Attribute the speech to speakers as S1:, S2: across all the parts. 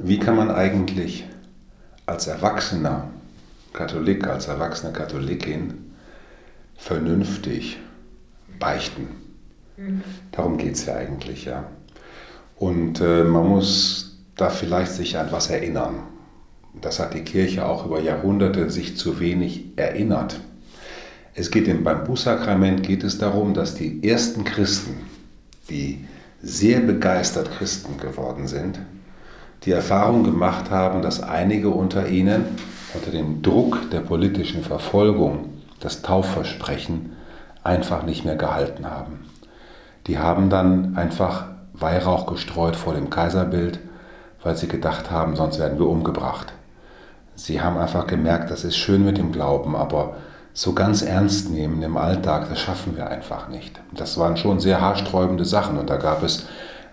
S1: Wie kann man eigentlich als erwachsener Katholik, als erwachsene Katholikin vernünftig beichten? Mhm. Darum geht es ja eigentlich, ja. Und äh, man muss da vielleicht sich an was erinnern. Das hat die Kirche auch über Jahrhunderte sich zu wenig erinnert. Es geht im, beim Bußsakrament geht es darum, dass die ersten Christen, die sehr begeistert Christen geworden sind, die Erfahrung gemacht haben, dass einige unter ihnen unter dem Druck der politischen Verfolgung das Taufversprechen einfach nicht mehr gehalten haben. Die haben dann einfach Weihrauch gestreut vor dem Kaiserbild, weil sie gedacht haben, sonst werden wir umgebracht. Sie haben einfach gemerkt, das ist schön mit dem Glauben, aber so ganz ernst nehmen im Alltag, das schaffen wir einfach nicht. Das waren schon sehr haarsträubende Sachen und da gab es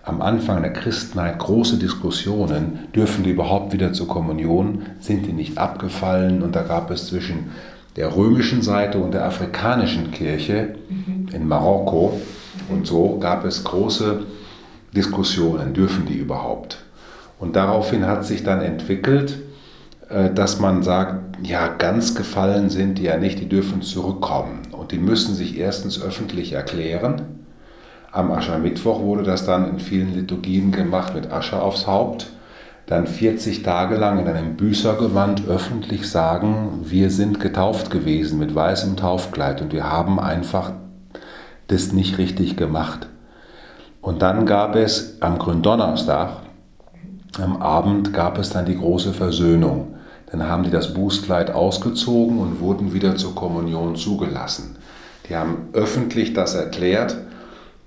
S1: am Anfang der Christenheit große Diskussionen, dürfen die überhaupt wieder zur Kommunion, sind die nicht abgefallen und da gab es zwischen der römischen Seite und der afrikanischen Kirche mhm. in Marokko und so gab es große Diskussionen, dürfen die überhaupt. Und daraufhin hat sich dann entwickelt, äh, dass man sagt, ja, ganz gefallen sind die ja nicht, die dürfen zurückkommen. Und die müssen sich erstens öffentlich erklären. Am Aschermittwoch wurde das dann in vielen Liturgien gemacht mit Asche aufs Haupt. Dann 40 Tage lang in einem Büßergewand öffentlich sagen, wir sind getauft gewesen mit weißem Taufkleid und wir haben einfach das nicht richtig gemacht. Und dann gab es am Gründonnerstag, am Abend gab es dann die große Versöhnung. Dann haben die das Bußkleid ausgezogen und wurden wieder zur Kommunion zugelassen. Die haben öffentlich das erklärt,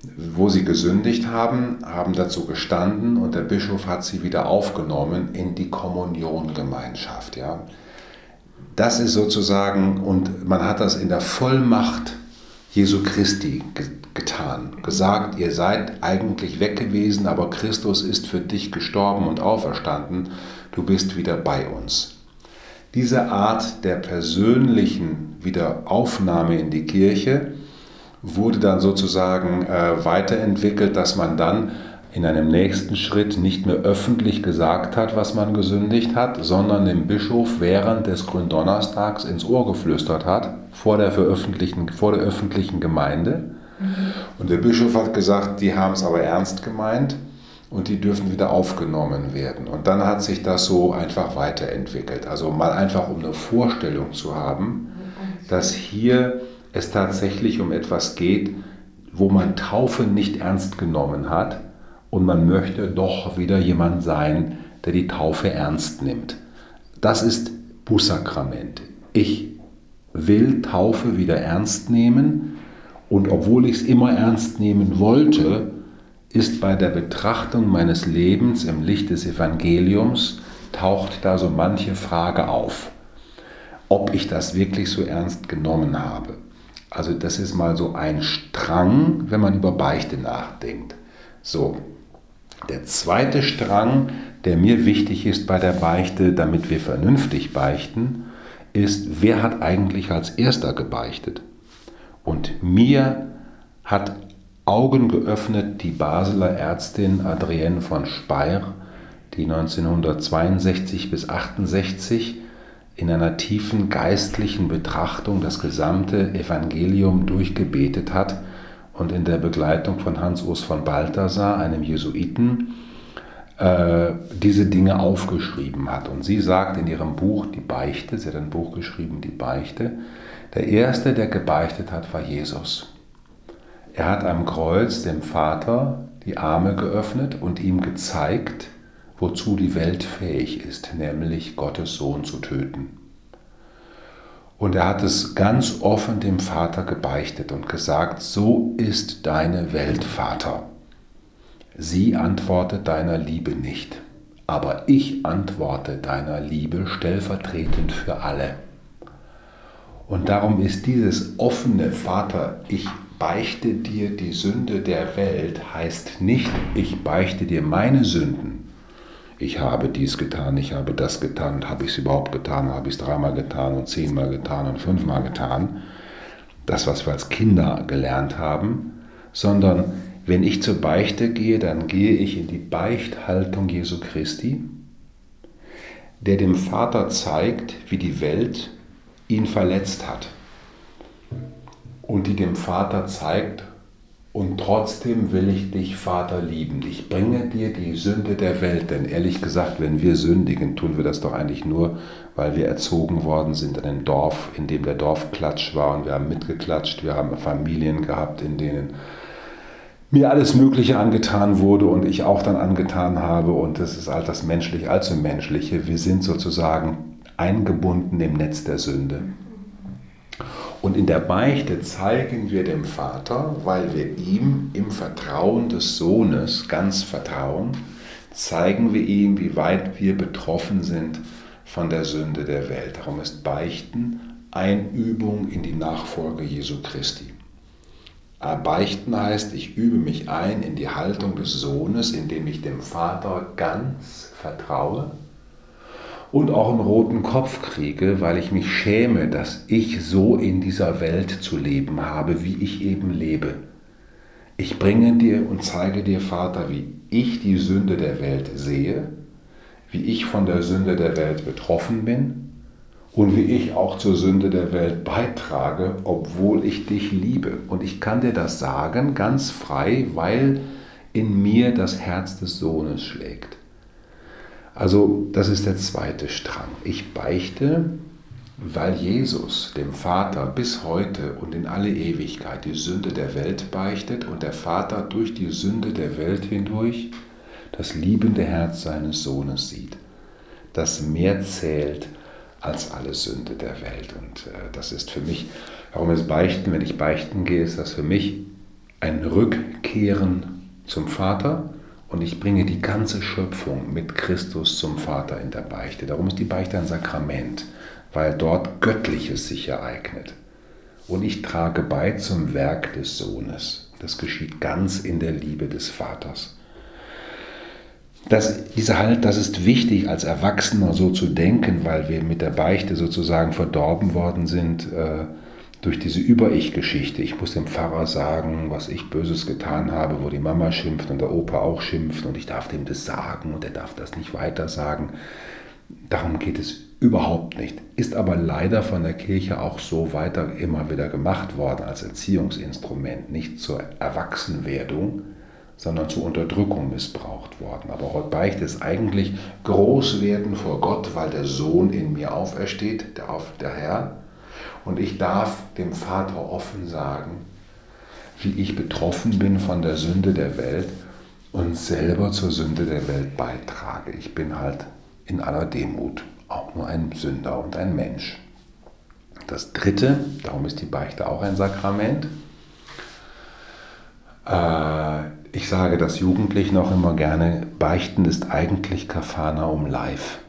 S1: wo sie gesündigt haben, haben dazu gestanden und der Bischof hat sie wieder aufgenommen in die Kommuniongemeinschaft. Ja. Das ist sozusagen, und man hat das in der Vollmacht Jesu Christi getan, gesagt, ihr seid eigentlich weg gewesen, aber Christus ist für dich gestorben und auferstanden, du bist wieder bei uns. Diese Art der persönlichen Wiederaufnahme in die Kirche wurde dann sozusagen äh, weiterentwickelt, dass man dann in einem nächsten Schritt nicht mehr öffentlich gesagt hat, was man gesündigt hat, sondern dem Bischof während des Gründonnerstags ins Ohr geflüstert hat, vor der, veröffentlichten, vor der öffentlichen Gemeinde. Mhm. Und der Bischof hat gesagt, die haben es aber ernst gemeint und die dürfen wieder aufgenommen werden. Und dann hat sich das so einfach weiterentwickelt. Also mal einfach um eine Vorstellung zu haben, dass hier es tatsächlich um etwas geht, wo man Taufe nicht ernst genommen hat und man möchte doch wieder jemand sein, der die Taufe ernst nimmt. Das ist Bußsakrament. Ich will Taufe wieder ernst nehmen und obwohl ich es immer ernst nehmen wollte, ist bei der Betrachtung meines Lebens im Licht des Evangeliums, taucht da so manche Frage auf, ob ich das wirklich so ernst genommen habe. Also das ist mal so ein Strang, wenn man über Beichte nachdenkt. So, der zweite Strang, der mir wichtig ist bei der Beichte, damit wir vernünftig beichten, ist, wer hat eigentlich als erster gebeichtet? Und mir hat Augen geöffnet die Basler Ärztin Adrienne von Speyer, die 1962 bis 68 in einer tiefen geistlichen Betrachtung das gesamte Evangelium durchgebetet hat und in der Begleitung von Hans-Urs von Balthasar, einem Jesuiten, äh, diese Dinge aufgeschrieben hat. Und sie sagt in ihrem Buch Die Beichte, sie hat ein Buch geschrieben, Die Beichte, der Erste, der gebeichtet hat, war Jesus. Er hat am Kreuz dem Vater die Arme geöffnet und ihm gezeigt, wozu die Welt fähig ist, nämlich Gottes Sohn zu töten. Und er hat es ganz offen dem Vater gebeichtet und gesagt, so ist deine Welt, Vater. Sie antwortet deiner Liebe nicht, aber ich antworte deiner Liebe stellvertretend für alle. Und darum ist dieses offene Vater, ich beichte dir die Sünde der Welt heißt nicht, ich beichte dir meine Sünden. Ich habe dies getan, ich habe das getan, habe ich es überhaupt getan, habe ich es dreimal getan und zehnmal getan und fünfmal getan. Das, was wir als Kinder gelernt haben, sondern wenn ich zur Beichte gehe, dann gehe ich in die Beichthaltung Jesu Christi der dem Vater zeigt, wie die Welt ihn verletzt hat und die dem Vater zeigt, und trotzdem will ich dich, Vater, lieben. Ich bringe dir die Sünde der Welt. Denn ehrlich gesagt, wenn wir sündigen, tun wir das doch eigentlich nur, weil wir erzogen worden sind in einem Dorf, in dem der Dorfklatsch war. Und wir haben mitgeklatscht. Wir haben Familien gehabt, in denen mir alles Mögliche angetan wurde und ich auch dann angetan habe. Und das ist all das Menschliche, allzu Menschliche. Wir sind sozusagen eingebunden im Netz der Sünde. Und in der Beichte zeigen wir dem Vater, weil wir ihm im Vertrauen des Sohnes ganz vertrauen, zeigen wir ihm, wie weit wir betroffen sind von der Sünde der Welt. Darum ist Beichten Einübung in die Nachfolge Jesu Christi. Äh, beichten heißt, ich übe mich ein in die Haltung des Sohnes, indem ich dem Vater ganz vertraue und auch einen roten Kopf kriege, weil ich mich schäme, dass ich so in dieser Welt zu leben habe, wie ich eben lebe. Ich bringe dir und zeige dir, Vater, wie ich die Sünde der Welt sehe, wie ich von der Sünde der Welt betroffen bin und wie ich auch zur Sünde der Welt beitrage, obwohl ich dich liebe. Und ich kann dir das sagen ganz frei, weil in mir das Herz des Sohnes schlägt. Also das ist der zweite Strang. Ich beichte, weil Jesus dem Vater bis heute und in alle Ewigkeit die Sünde der Welt beichtet und der Vater durch die Sünde der Welt hindurch das liebende Herz seines Sohnes sieht, das mehr zählt als alle Sünde der Welt. Und äh, das ist für mich, warum ist Beichten, wenn ich beichten gehe, ist das für mich ein Rückkehren zum Vater und ich bringe die ganze Schöpfung mit Christus zum Vater in der Beichte. Darum ist die Beichte ein Sakrament, weil dort Göttliches sich ereignet. Und ich trage bei zum Werk des Sohnes. Das geschieht ganz in der Liebe des Vaters. Das, diese halt, das ist wichtig als Erwachsener so zu denken, weil wir mit der Beichte sozusagen verdorben worden sind. Äh, durch diese Über-Ich-Geschichte. Ich muss dem Pfarrer sagen, was ich Böses getan habe, wo die Mama schimpft und der Opa auch schimpft und ich darf dem das sagen und er darf das nicht weiter sagen. Darum geht es überhaupt nicht. Ist aber leider von der Kirche auch so weiter immer wieder gemacht worden als Erziehungsinstrument, nicht zur Erwachsenwerdung, sondern zur Unterdrückung missbraucht worden. Aber heute Beichte ist eigentlich Großwerden vor Gott, weil der Sohn in mir aufersteht, der, der Herr, und ich darf dem Vater offen sagen, wie ich betroffen bin von der Sünde der Welt und selber zur Sünde der Welt beitrage. Ich bin halt in aller Demut auch nur ein Sünder und ein Mensch. Das Dritte, darum ist die Beichte auch ein Sakrament. Äh, ich sage das Jugendlichen auch immer gerne, Beichten ist eigentlich Kafana um Life.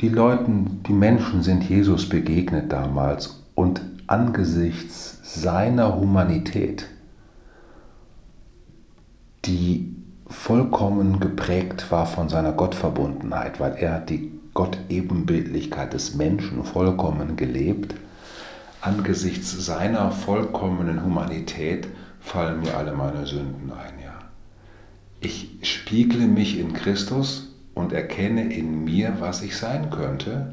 S1: Die Leuten, die Menschen sind Jesus begegnet damals und angesichts seiner Humanität, die vollkommen geprägt war von seiner Gottverbundenheit, weil er die Gottebenbildlichkeit des Menschen vollkommen gelebt, angesichts seiner vollkommenen Humanität fallen mir alle meine Sünden ein, ja. Ich spiegle mich in Christus und erkenne in mir, was ich sein könnte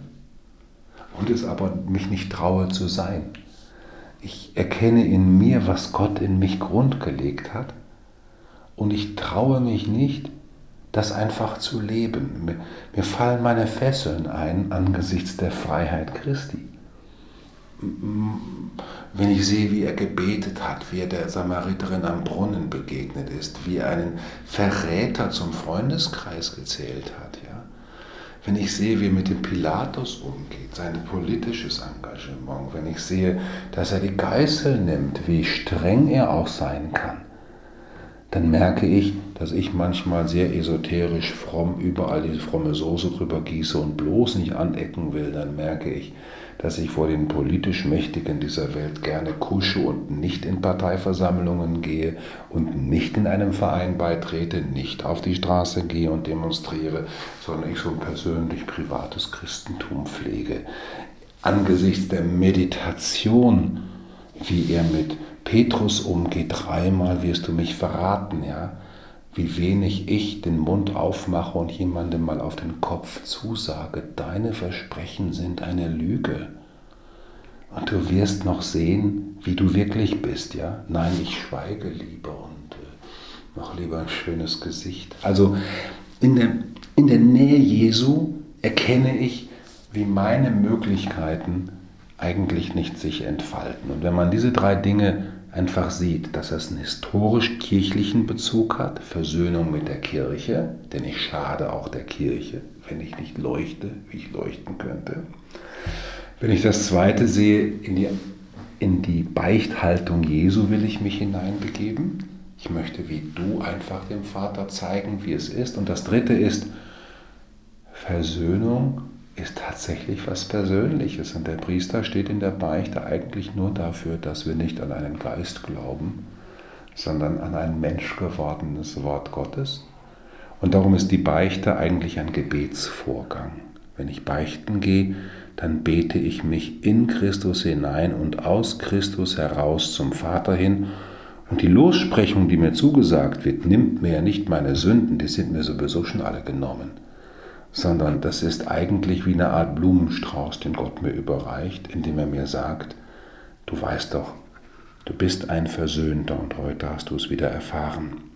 S1: und es aber mich nicht traue zu sein. Ich erkenne in mir, was Gott in mich grundgelegt hat und ich traue mich nicht, das einfach zu leben. Mir, fallen meine Fesseln ein angesichts der Freiheit Christi wenn ich sehe, wie er gebetet hat, wie er der Samariterin am Brunnen begegnet ist, wie er einen Verräter zum Freundeskreis gezählt hat, ja. Wenn ich sehe, wie er mit dem Pilatus umgeht, sein politisches Engagement, wenn ich sehe, dass er die Geißel nimmt, wie streng er auch sein kann, dann merke ich, dass ich manchmal sehr esoterisch fromm überall diese fromme Soße drüber gieße und bloß nicht anecken will, dann merke ich, dass ich vor den politisch Mächtigen dieser Welt gerne kusche und nicht in Parteiversammlungen gehe und nicht in einem Verein beitrete, nicht auf die Straße gehe und demonstriere, sondern ich so ein persönlich privates Christentum pflege. Angesichts der Meditation, wie er mit Petrus umgeht, dreimal wirst du mich verraten, ja, wie wenig ich den Mund aufmache und jemandem mal auf den Kopf zusage, deine Versprechen sind eine Lüge. Und du wirst noch sehen, wie du wirklich bist, ja? Nein, ich schweige lieber und äh, mach lieber ein schönes Gesicht. Also in der, in der Nähe Jesu erkenne ich, wie meine Möglichkeiten eigentlich nicht sich entfalten. Und wenn man diese drei Dinge einfach sieht, dass es einen historisch-kirchlichen Bezug hat, Versöhnung mit der Kirche, denn ich schade auch der Kirche, wenn ich nicht leuchte, wie ich leuchten könnte. Wenn ich das zweite sehe, in die, in die Beichthaltung Jesu will ich mich hineinbegeben. Ich möchte wie du einfach dem Vater zeigen, wie es ist. Und das dritte ist, Versöhnung ist tatsächlich was Persönliches. Und der Priester steht in der Beichte eigentlich nur dafür, dass wir nicht an einen Geist glauben, sondern an ein menschgewordenes Wort Gottes. Und darum ist die Beichte eigentlich ein Gebetsvorgang. Wenn ich beichten gehe, dann bete ich mich in Christus hinein und aus Christus heraus zum Vater hin. Und die Lossprechung, die mir zugesagt wird, nimmt mir ja nicht meine Sünden, die sind mir sowieso schon alle genommen sondern das ist eigentlich wie eine Art Blumenstrauß, den Gott mir überreicht, indem er mir sagt, du weißt doch, du bist ein Versöhnter und heute hast du es wieder erfahren.